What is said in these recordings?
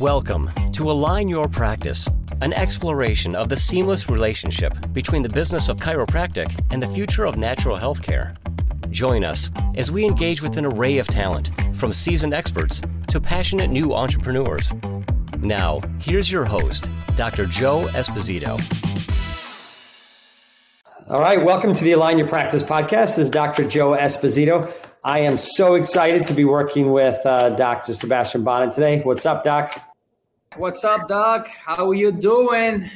Welcome to Align Your Practice, an exploration of the seamless relationship between the business of chiropractic and the future of natural health care. Join us as we engage with an array of talent, from seasoned experts to passionate new entrepreneurs. Now, here's your host, Dr. Joe Esposito. All right, welcome to the Align Your Practice podcast. This is Dr. Joe Esposito. I am so excited to be working with uh, Dr. Sebastian Bonnin today. What's up, Doc? What's up, Doc? How are you doing?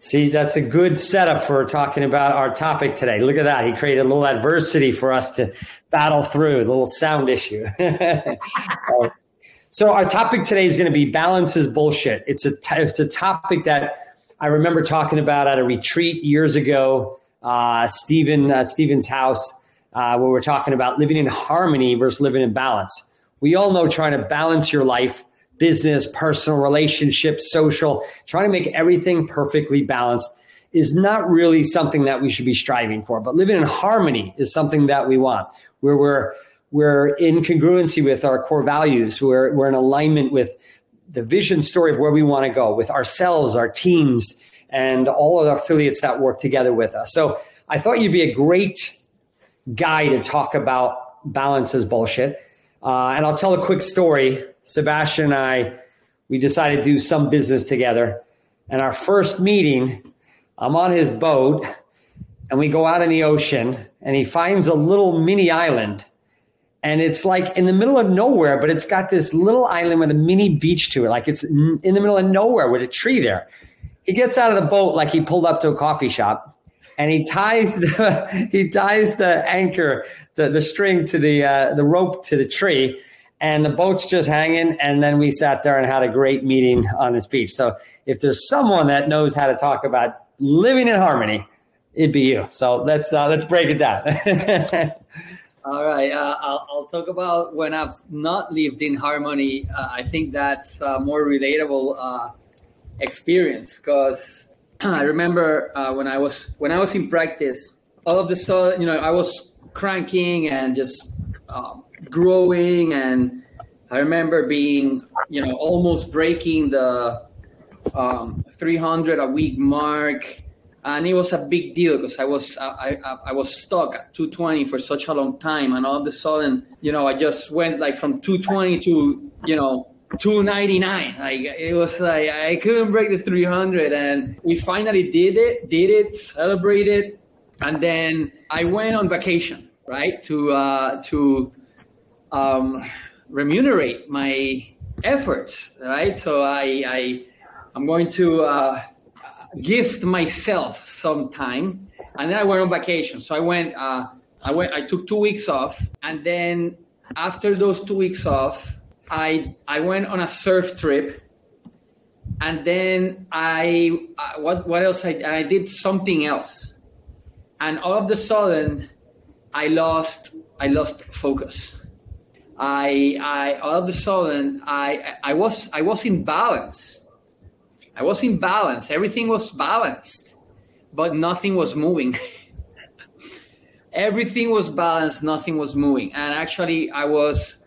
See, that's a good setup for talking about our topic today. Look at that. He created a little adversity for us to battle through, a little sound issue. so, our topic today is going to be balance is bullshit. It's a, t- it's a topic that I remember talking about at a retreat years ago, uh, Stephen, at Stephen's house uh, where we're talking about living in harmony versus living in balance. We all know trying to balance your life, business, personal relationships, social, trying to make everything perfectly balanced is not really something that we should be striving for. But living in harmony is something that we want, where we're we're in congruency with our core values, we're, we're in alignment with the vision story of where we want to go, with ourselves, our teams, and all of our affiliates that work together with us. So I thought you'd be a great guy to talk about balance is bullshit. Uh, and I'll tell a quick story. Sebastian and I, we decided to do some business together. And our first meeting, I'm on his boat and we go out in the ocean and he finds a little mini island. And it's like in the middle of nowhere, but it's got this little island with a mini beach to it. Like it's in the middle of nowhere with a tree there. He gets out of the boat like he pulled up to a coffee shop and he ties the he ties the anchor the, the string to the uh, the rope to the tree. And the boat's just hanging. And then we sat there and had a great meeting on this beach. So if there's someone that knows how to talk about living in harmony it'd be you. So let's uh, let's break it down. All right uh, I'll, I'll, talk about when i've not lived in harmony. Uh, i think that's a more relatable uh, experience because I remember uh, when I was when I was in practice, all of the stuff, you know, I was cranking and just um, growing, and I remember being, you know, almost breaking the um, 300 a week mark, and it was a big deal because I was I, I, I was stuck at 220 for such a long time, and all of a sudden, you know, I just went like from 220 to you know 299 like it was like i couldn't break the 300 and we finally did it did it celebrated and then i went on vacation right to uh to um remunerate my efforts right? So i i i'm going to uh gift myself some time and then i went on vacation. So i went uh i went i took two weeks off and then after those two weeks off I I went on a surf trip, and then I what what else I I did something else, and all of a sudden, I lost I lost focus. I I all of a sudden I I was I was in balance. I was in balance. Everything was balanced, but nothing was moving. Everything was balanced, nothing was moving. And actually I was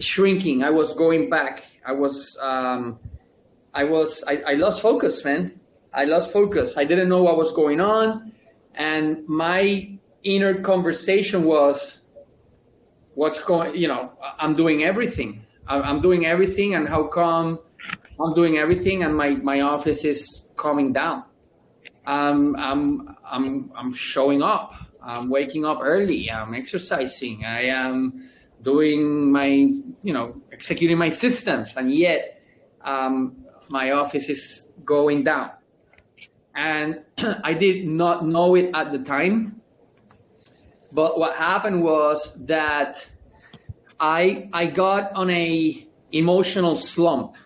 shrinking. I was going back. I was, um, I was, I, I lost focus, man. I lost focus. I didn't know what was going on, and my inner conversation was, "What's going? You know, I'm doing everything. I'm doing everything, and how come I'm doing everything, and my my office is coming down? Um, I'm I'm I'm showing up. I'm waking up early. I'm exercising. I am." Doing my, you know, executing my systems, and yet um, my office is going down. And I did not know it at the time. But what happened was that I I got on a emotional slump.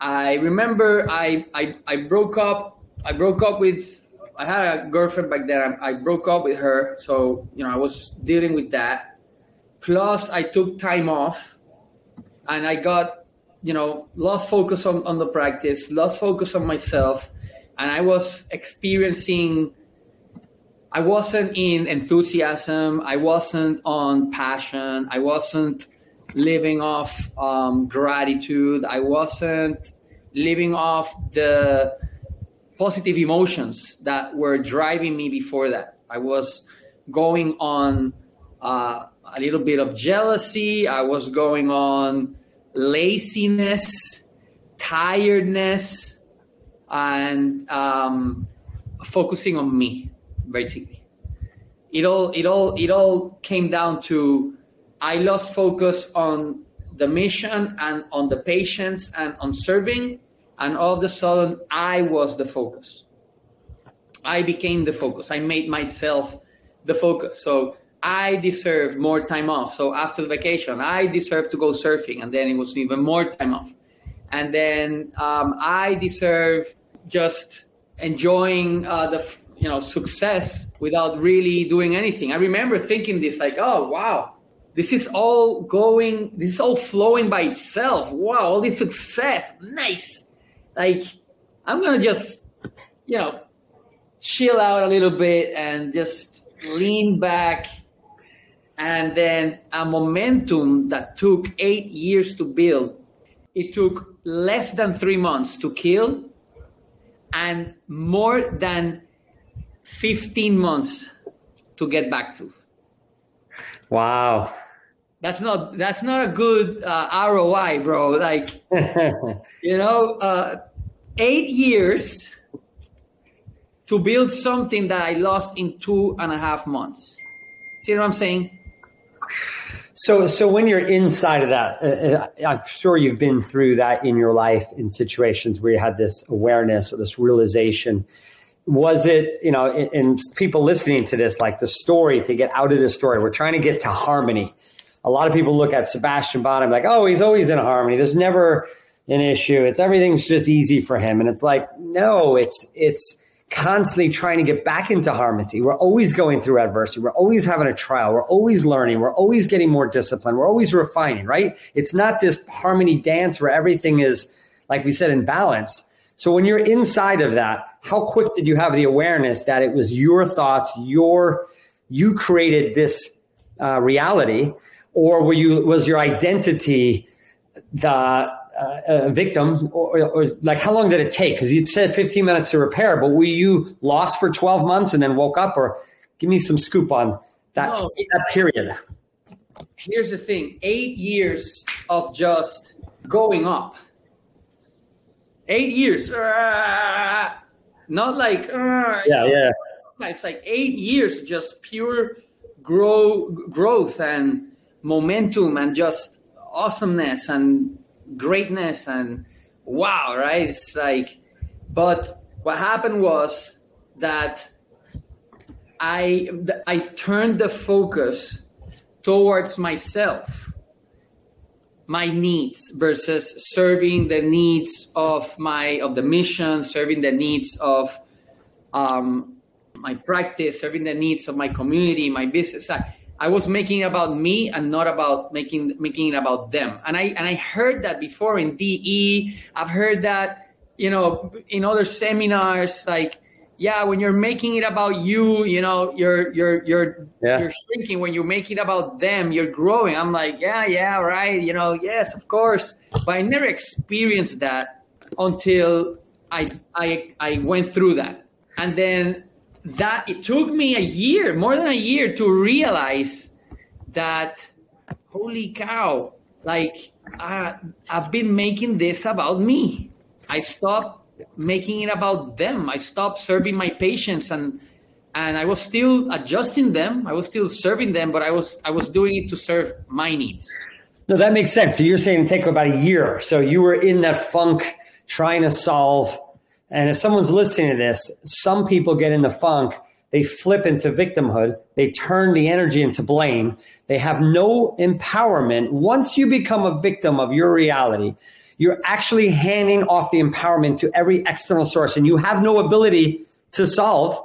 I remember I, I I broke up I broke up with I had a girlfriend back then. I broke up with her, so you know I was dealing with that Plus, I took time off and I got, you know, lost focus on, on the practice, lost focus on myself. And I was experiencing, I wasn't in enthusiasm, I wasn't on passion, I wasn't living off um, gratitude. I wasn't living off the positive emotions that were driving me before that. I was going on uh, a little bit of jealousy. I was going on laziness, tiredness, and um, focusing on me, basically. It all, it all, it all came down to I lost focus on the mission and on the patients and on serving, and all of a sudden I was the focus. I became the focus. I made myself the focus. So I deserve more time off. So after the vacation, I deserve to go surfing, and then it was even more time off. And then um, I deserve just enjoying uh, the you know success without really doing anything. I remember thinking this like, oh wow, this is all going this is all flowing by itself wow all this success nice like i'm gonna just you know chill out a little bit and just lean back and then a momentum that took eight years to build it took less than three months to kill and more than 15 months to get back to Wow. That's not that's not a good uh, ROI, bro. Like, you know, uh, eight years to build something that I lost in two and a half months. See what I'm saying? So, so when you're inside of that, uh, uh I'm sure you've been through that in your life in situations where you had this awareness or this realization. Was it you know and people listening to this like the story to get out of this story we're trying to get to harmony. A lot of people look at sebastian Bonnin like oh he's always in harmony. There's never an issue. It's everything's just easy for him. And it's like no it's it's constantly trying to get back into harmony we're always going through adversity. We're always having a trial. We're always learning. We're always getting more discipline we're always refining right? It's not this harmony dance where everything is like we said in balance. So when you're inside of that how quick did you have the awareness that it was your thoughts, your you created this uh, reality, or were you was your identity the uh, victim, or, or, like how long did it take? Because you said 15 minutes to repair, but were you lost for 12 months and then woke up, or give me some scoop on that no. that period. Here's the thing: eight years of just going up. Eight years. Not like uh, yeah, yeah. It's like eight years, just pure grow growth and momentum and just awesomeness and greatness and wow, right? It's like, but what happened was that I I turned the focus towards myself my needs versus serving the needs of my of the mission serving the needs of um, my practice serving the needs of my community my business I was making it about me and not about making making it about them and i and i heard that before in de i've heard that you know in other seminars like yeah, when you're making it about you, you know, you're you're you're yeah. you're shrinking. When you're making it about them, you're growing. I'm like, yeah, yeah, right. You know, yes, of course. But I never experienced that until I I I went through that, and then that it took me a year, more than a year, to realize that holy cow, like uh, I've been making this about me. I stopped making it about them. I stopped serving my patients and and I was still adjusting them. I was still serving them, but I was I was doing it to serve my needs. No, that makes sense. So you're saying it take about a year. So you were in that funk trying to solve. And if someone's listening to this, some people get in the funk, they flip into victimhood, they turn the energy into blame, they have no empowerment. Once you become a victim of your reality, you're actually handing off the empowerment to every external source and you have no ability to solve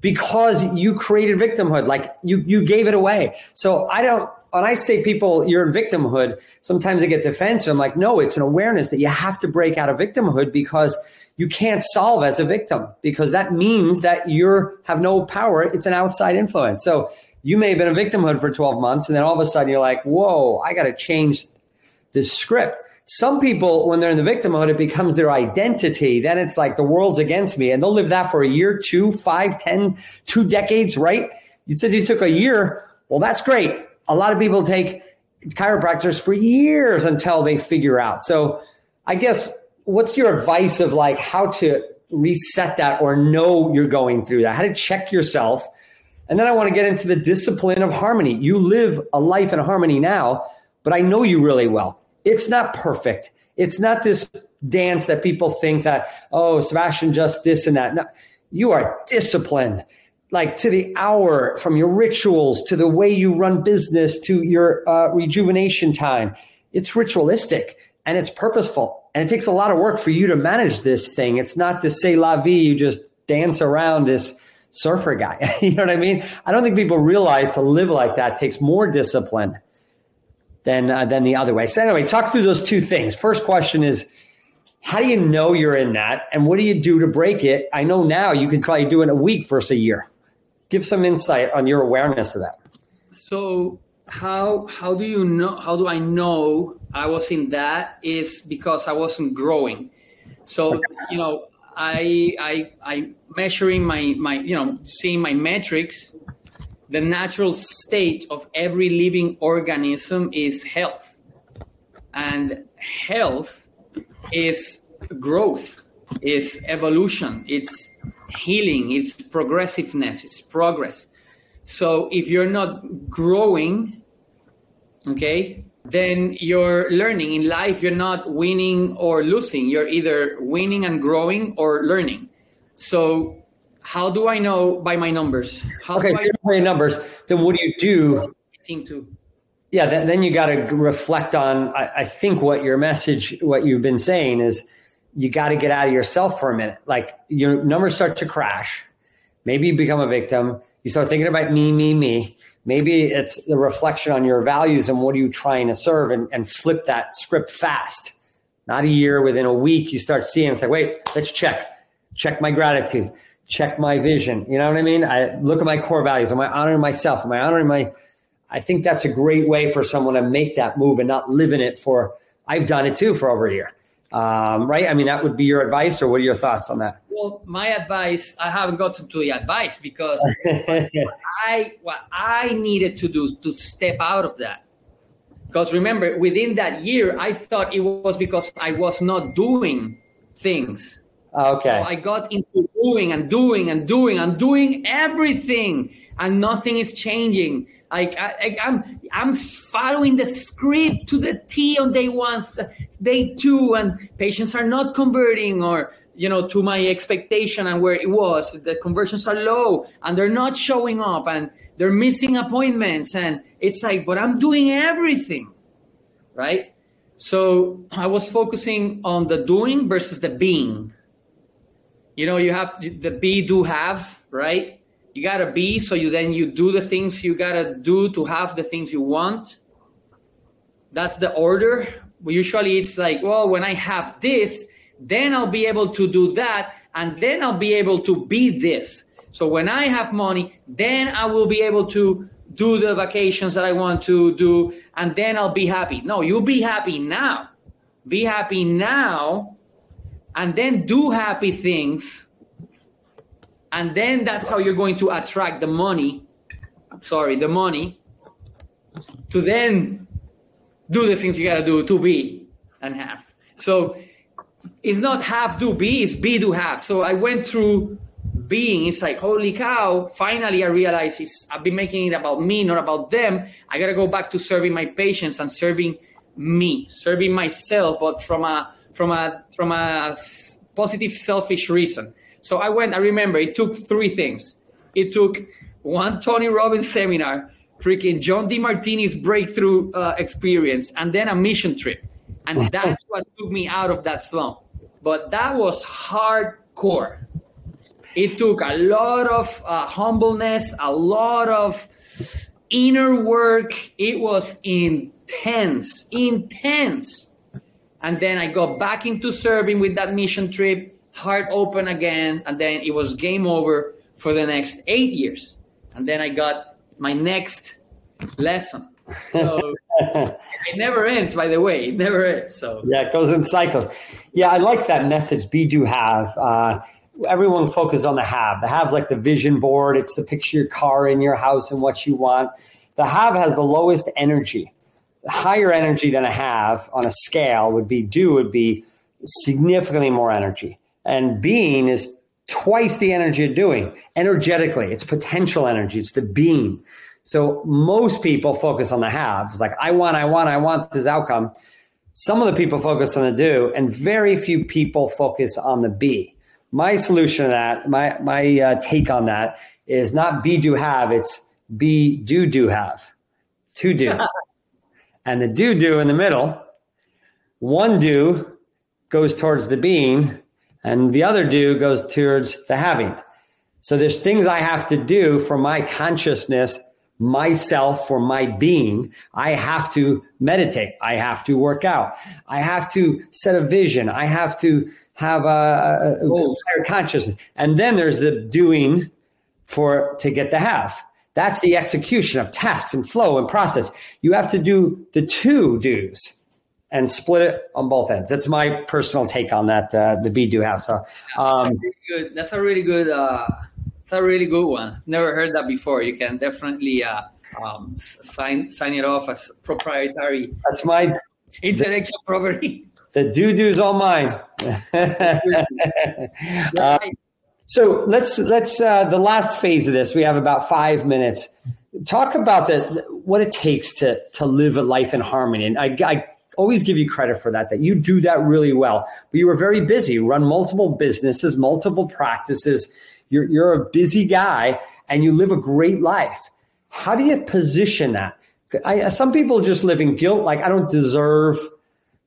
because you created victimhood. Like you you gave it away. So i don't when i say people you're in victimhood sometimes they get defensive. I'm like no it's an awareness that you have to break out of victimhood because you can't solve as a victim because that means that you have no power it's an outside influence so you may have been a victimhood for 12 months, and then all of a sudden you're like, whoa, I got to change the script. Some people, when they're in the victimhood, it becomes their identity. Then it's like the world's against me, and they'll live that for a year, two, five, ten, two decades, right? You said you took a year. Well, that's great. A lot of people take chiropractors for years until they figure out. So, I guess what's your advice of like how to reset that or know you're going through that? How to check yourself? And then I want to get into the discipline of harmony. You live a life in harmony now, but I know you really well. It's not perfect. It's not this dance that people think that, oh, Sebastian, just this and that. No, you are disciplined, like to the hour from your rituals to the way you run business to your uh, rejuvenation time. It's ritualistic and it's purposeful. And it takes a lot of work for you to manage this thing. It's not to say la vie, you just dance around this surfer guy. you know what I mean? I don't think people realize to live like that takes more discipline than uh, than the other way. So anyway, talk through those two things. First question is how do you know you're in that and what do you do to break it? I know now you can try to do it in a week versus a year. Give some insight on your awareness of that. So how how do you know how do I know I was in that is because I wasn't growing. So, you know, I I I measuring my my you know, seeing my metrics the natural state of every living organism is health. And health is growth, is evolution, it's healing, it's progressiveness, it's progress. So if you're not growing, okay, then you're learning in life, you're not winning or losing. You're either winning and growing or learning. So how do I know by my numbers? How okay, so by your numbers. Then what do you do? To yeah, then, then you got to reflect on. I, I think what your message, what you've been saying is, you got to get out of yourself for a minute. Like your numbers start to crash. Maybe you become a victim. You start thinking about me, me, me. Maybe it's the reflection on your values and what are you trying to serve and, and flip that script fast. Not a year, within a week, you start seeing it's like, wait, let's check. Check my gratitude check my vision. You know what I mean? I look at my core values. Am I honoring myself? Am I honoring my? I think that's a great way for someone to make that move and not live in it for. I've done it too for over a year. Um, right? I mean, that would be your advice, or what are your thoughts on that? Well, my advice, I haven't gotten to the advice because what I what I needed to do to step out of that. Because remember, within that year, I thought it was because I was not doing things Okay. So I got into doing and doing and doing and doing everything, and nothing is changing. Like I, am I'm, I'm following the script to the T on day one, day two, and patients are not converting or you know to my expectation and where it was. The conversions are low, and they're not showing up, and they're missing appointments, and it's like, but I'm doing everything, right? So I was focusing on the doing versus the being you know you have the be do have right you gotta be so you then you do the things you gotta do to have the things you want. That's the order. Usually it's like well when i have this then i'll be able to do that and then i'll be able to be this. So when i have money then i will be able to do the vacations that i want to do and then i'll be happy. No you'll be happy now. Be happy now and then do happy things and then that's how you're going to attract the money sorry the money to then do the things you got to do to be and have. So it's not have do be it's be do have. So i went through being it's like holy cow finally i realized it's i've been making it about me not about them. I got to go back to serving my patients and serving me serving myself but from a from a from a positive selfish reason. So I went. I remember it took three things. It took one Tony Robbins seminar, freaking John Demartini's breakthrough uh, experience, and then a mission trip, and that's what took me out of that slump. But that was hardcore. It took a lot of uh, humbleness, a lot of inner work. It was intense, intense and then I got back into serving with that mission trip, heart open again. And then it was game over for the next eight years. And then I got my next lesson. So it never ends, by the way. It never ends. So yeah, it goes in cycles. Yeah, I like that message. Be do have. Uh, everyone focuses on the have. The have's like the vision board. It's the picture your car in your house and what you want. The have has the lowest energy. The higher energy than a have on a scale would be do would be significantly more energy. And being is twice the energy of doing energetically. It's potential energy. It's the being. So most people focus on the have. It's like, I want, I want, I want this outcome. Some of the people focus on the do, and very few people focus on the be. My solution to that, my, my uh, take on that is not be, do, have, it's be, do, do, have. Two do. and the do, do in the middle, one do goes towards the being, and the other do goes towards the having. So there's things I have to do for my consciousness myself for my being, I have to meditate. I have to work out. I have to set a vision. I have to have a, a, a higher consciousness. And then there's the doing for to get the have. That's the execution of tasks and flow and process. You have to do the two do's and split it on both ends. That's my personal take on that. Uh, the be do have. So um, that's, a really good, that's a really good. Uh it's a really good one. Never heard that before. You can definitely uh, um, sign sign it off as proprietary. That's my intellectual the, property. The doo doo's all mine. uh, so let's let's uh, the last phase of this. We have about five minutes. Talk about the what it takes to to live a life in harmony. And I, I always give you credit for that. That you do that really well. But you were very busy. Run multiple businesses, multiple practices you're, you're a busy guy and you live a great life. How do you position that? I, some people just live in guilt, like I don't deserve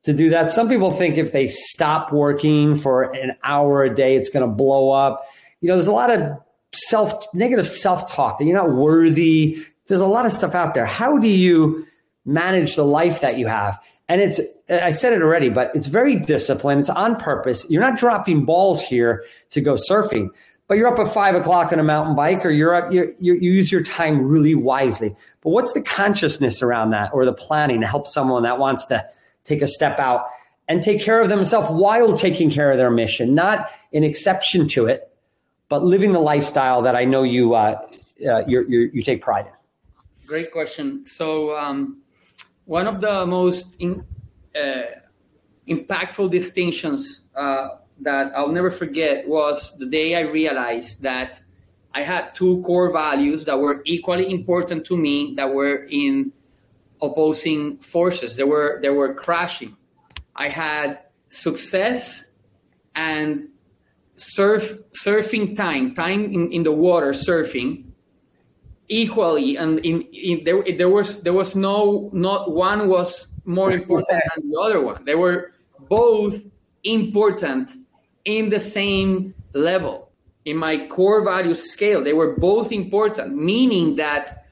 to do that. Some people think if they stop working for an hour a day, it's going to blow up. You know, there's a lot of self negative self talk that you're not worthy. There's a lot of stuff out there. How do you manage the life that you have? And it's, I said it already, but it's very disciplined. It's on purpose. You're not dropping balls here to go surfing but you're up at five o'clock on a mountain bike or you're up, you you use your time really wisely. But what's the consciousness around that or the planning to help someone that wants to take a step out and take care of themselves while taking care of their mission, not an exception to it, but living the lifestyle that I know you, uh, uh, you you take pride in? Great question. So, um, one of the most in, uh, impactful distinctions uh, that I'll never forget was the day I realized that I had two core values that were equally important to me that were in opposing forces. They were they were crashing. I had success and surf surfing time, time in, in the water surfing equally and in, in there, there was there was no not one was more important than the other one. They were both important in the same level in my core value scale. They were both important, meaning that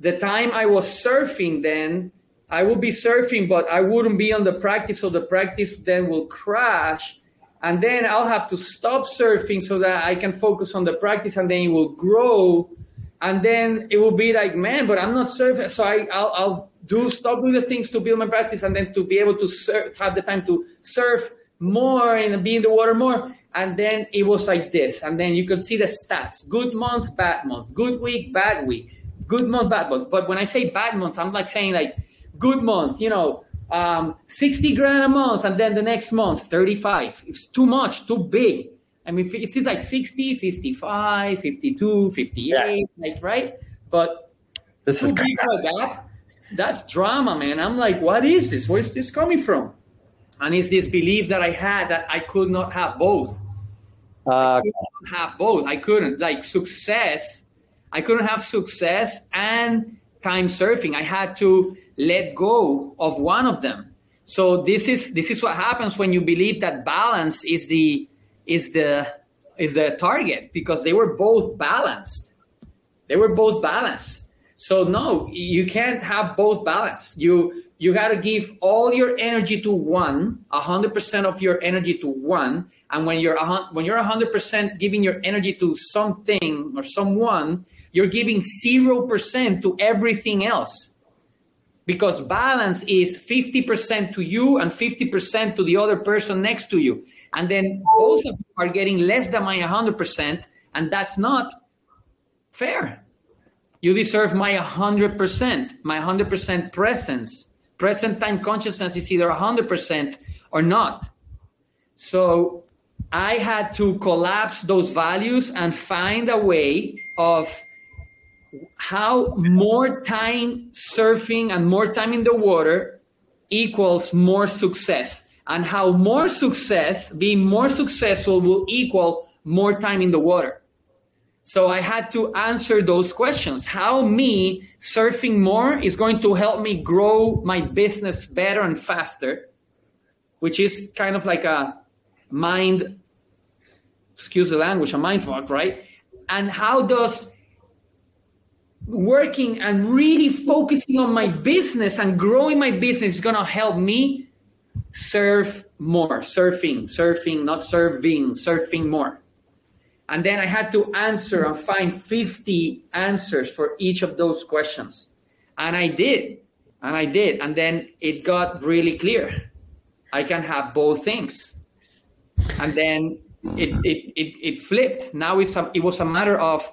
the time I was surfing then, I would be surfing, but I wouldn't be on the practice, so the practice then will crash. And then I'll have to stop surfing so that I can focus on the practice and then it will grow. And then it will be like, man, but I'm not surfing. So I, I'll, I'll do stop doing the things to build my practice and then to be able to surf, have the time to surf more and be in the water more. And then it was like this. And then you could see the stats good month, bad month, good week, bad week, good month, bad month. But when I say bad month, I'm like saying like good month, you know, um, 60 grand a month. And then the next month, 35. It's too much, too big. I mean, it's like 60, 55, 52, 58, yeah. like, right? But this is big gap. That's drama, man. I'm like, what is this? Where's this coming from? and it's this belief that I had that I could not have both. Uh, have both. I couldn't like success. I couldn't have success and time surfing. I had to let go of one of them. So this is this is what happens when you believe that balance is the is the is the target because they were both balanced. They were both balanced. So no, you can't have both balance. You you got to give all your energy to one, 100% of your energy to one. And when you're, when you're 100% giving your energy to something or someone, you're giving 0% to everything else. Because balance is 50% to you and 50% to the other person next to you. And then both of you are getting less than my 100%, and that's not fair. You deserve my 100%, my 100% presence present time consciousness is either 100% or not. So I had to collapse those values and find a way of how more time surfing and more time in the water equals more success and how more success being more successful will equal more time in the water so I had to answer those questions. How me surfing more is going to help me grow my business better and faster, which is kind of like a mind, excuse the language, a mind fuck, right? And how does working and really focusing on my business and growing my business is going to help me surf more, surfing, surfing, not serving, surfing more. And then I had to answer and find 50 answers for each of those questions. And I did. And I did. And then it got really clear. I can have both things. And then it, it, it, it flipped. Now it's a, it was a matter of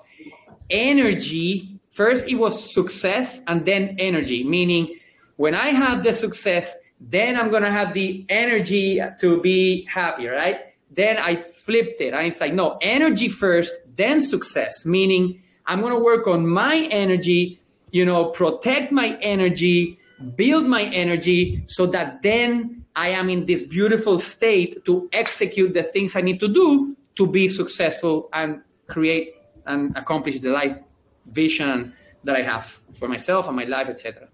energy. First, it was success and then energy, meaning when I have the success, then I'm going to have the energy to be happy, right? Then I flipped it. And it's like, no, energy first, then success, meaning I'm going to work on my energy, you know, protect my energy, build my energy so that then I am in this beautiful state to execute the things I need to do to be successful and create and accomplish the life vision that I have for myself and my life, etc.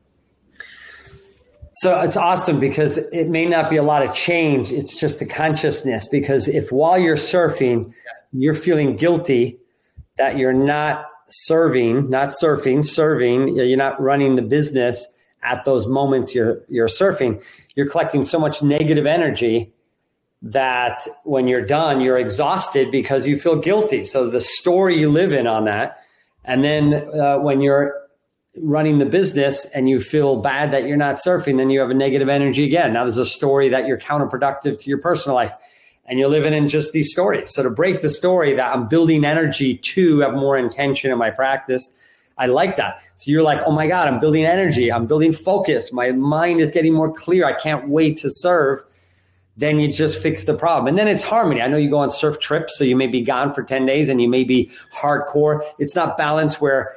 So it's awesome because it may not be a lot of change. It's just the consciousness. Because if while you're surfing, you're feeling guilty that you're not serving, not surfing, serving, you're not running the business at those moments you're you're surfing, you're collecting so much negative energy that when you're done, you're exhausted because you feel guilty. So the story you live in on that, and then uh, when you're running the business and you feel bad that you're not surfing, then you have a negative energy again. Now there's a story that you're counterproductive to your personal life and you're living in just these stories. So to break the story that I'm building energy to have more intention in my practice, I like that. So you're like, oh my God, I'm building energy. I'm building focus. My mind is getting more clear. I can't wait to serve. Then you just fix the problem. And then it's harmony. I know you go on surf trips, so you may be gone for 10 days and you may be hardcore. It's not balance where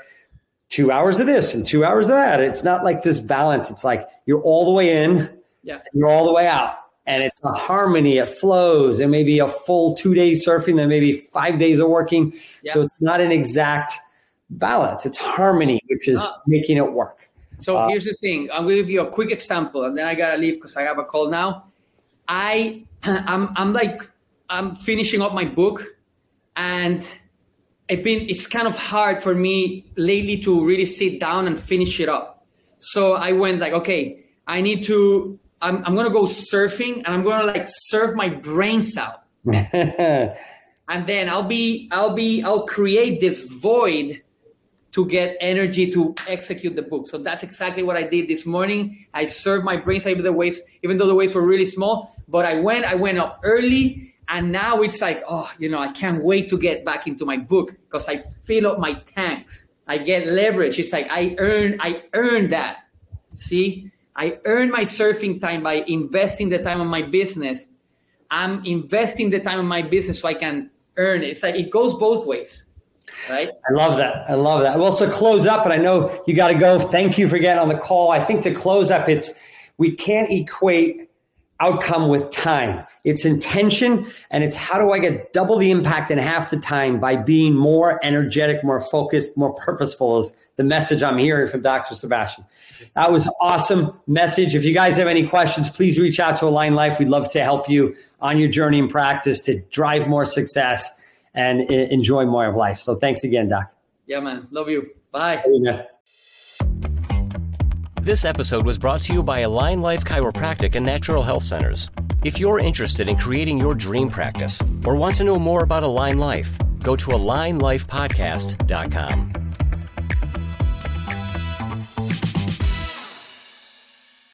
two hours of this and two hours of that. It's not like this balance. It's like you're all the way in, yeah. you're all the way out. And it's a harmony, it flows. It may be a full two days surfing, then maybe five days of working. Yeah. So it's not an exact balance. It's harmony, which is uh, making it work. So uh, here's the thing. I'm going to give you a quick example, and then I gotta leave because I have a call now. I, I'm, I'm like, I'm finishing up my book, and it's been it's kind of hard for me lately to really sit down and finish it up. So I went like, okay, I need to. I'm I'm gonna go surfing and I'm gonna like surf my brains out. and then I'll be I'll be I'll create this void to get energy to execute the book. So that's exactly what I did this morning. I served my brains even the waves, even though the waves were really small. But I went, I went up early and now it's like, oh, you know, I can't wait to get back into my book because I fill up my tanks. I get leverage. It's like I earn, I earn that. See, I earn my surfing time by investing the time on my business. I'm investing the time on my business so I can earn it. It's like it goes both ways. Right. I love that. I love that. Well, so close up, and I know you got to go. Thank you for getting on the call. I think to close up, it's we can't equate outcome with time. It's intention and it's how do I get double the impact in half the time by being more energetic, more focused, more purposeful is the message I'm hearing from Dr. Sebastian. That was awesome message. If you guys have any questions, please reach out to Align Life. We'd love to help you on your journey in practice to drive more success and enjoy more of life. So thanks again, Doc. Yeah, man. Love you. Bye. This episode was brought to you by Align Life Chiropractic and Natural Health Centers. If you're interested in creating your dream practice or want to know more about Align Life, go to alignlifepodcast.com.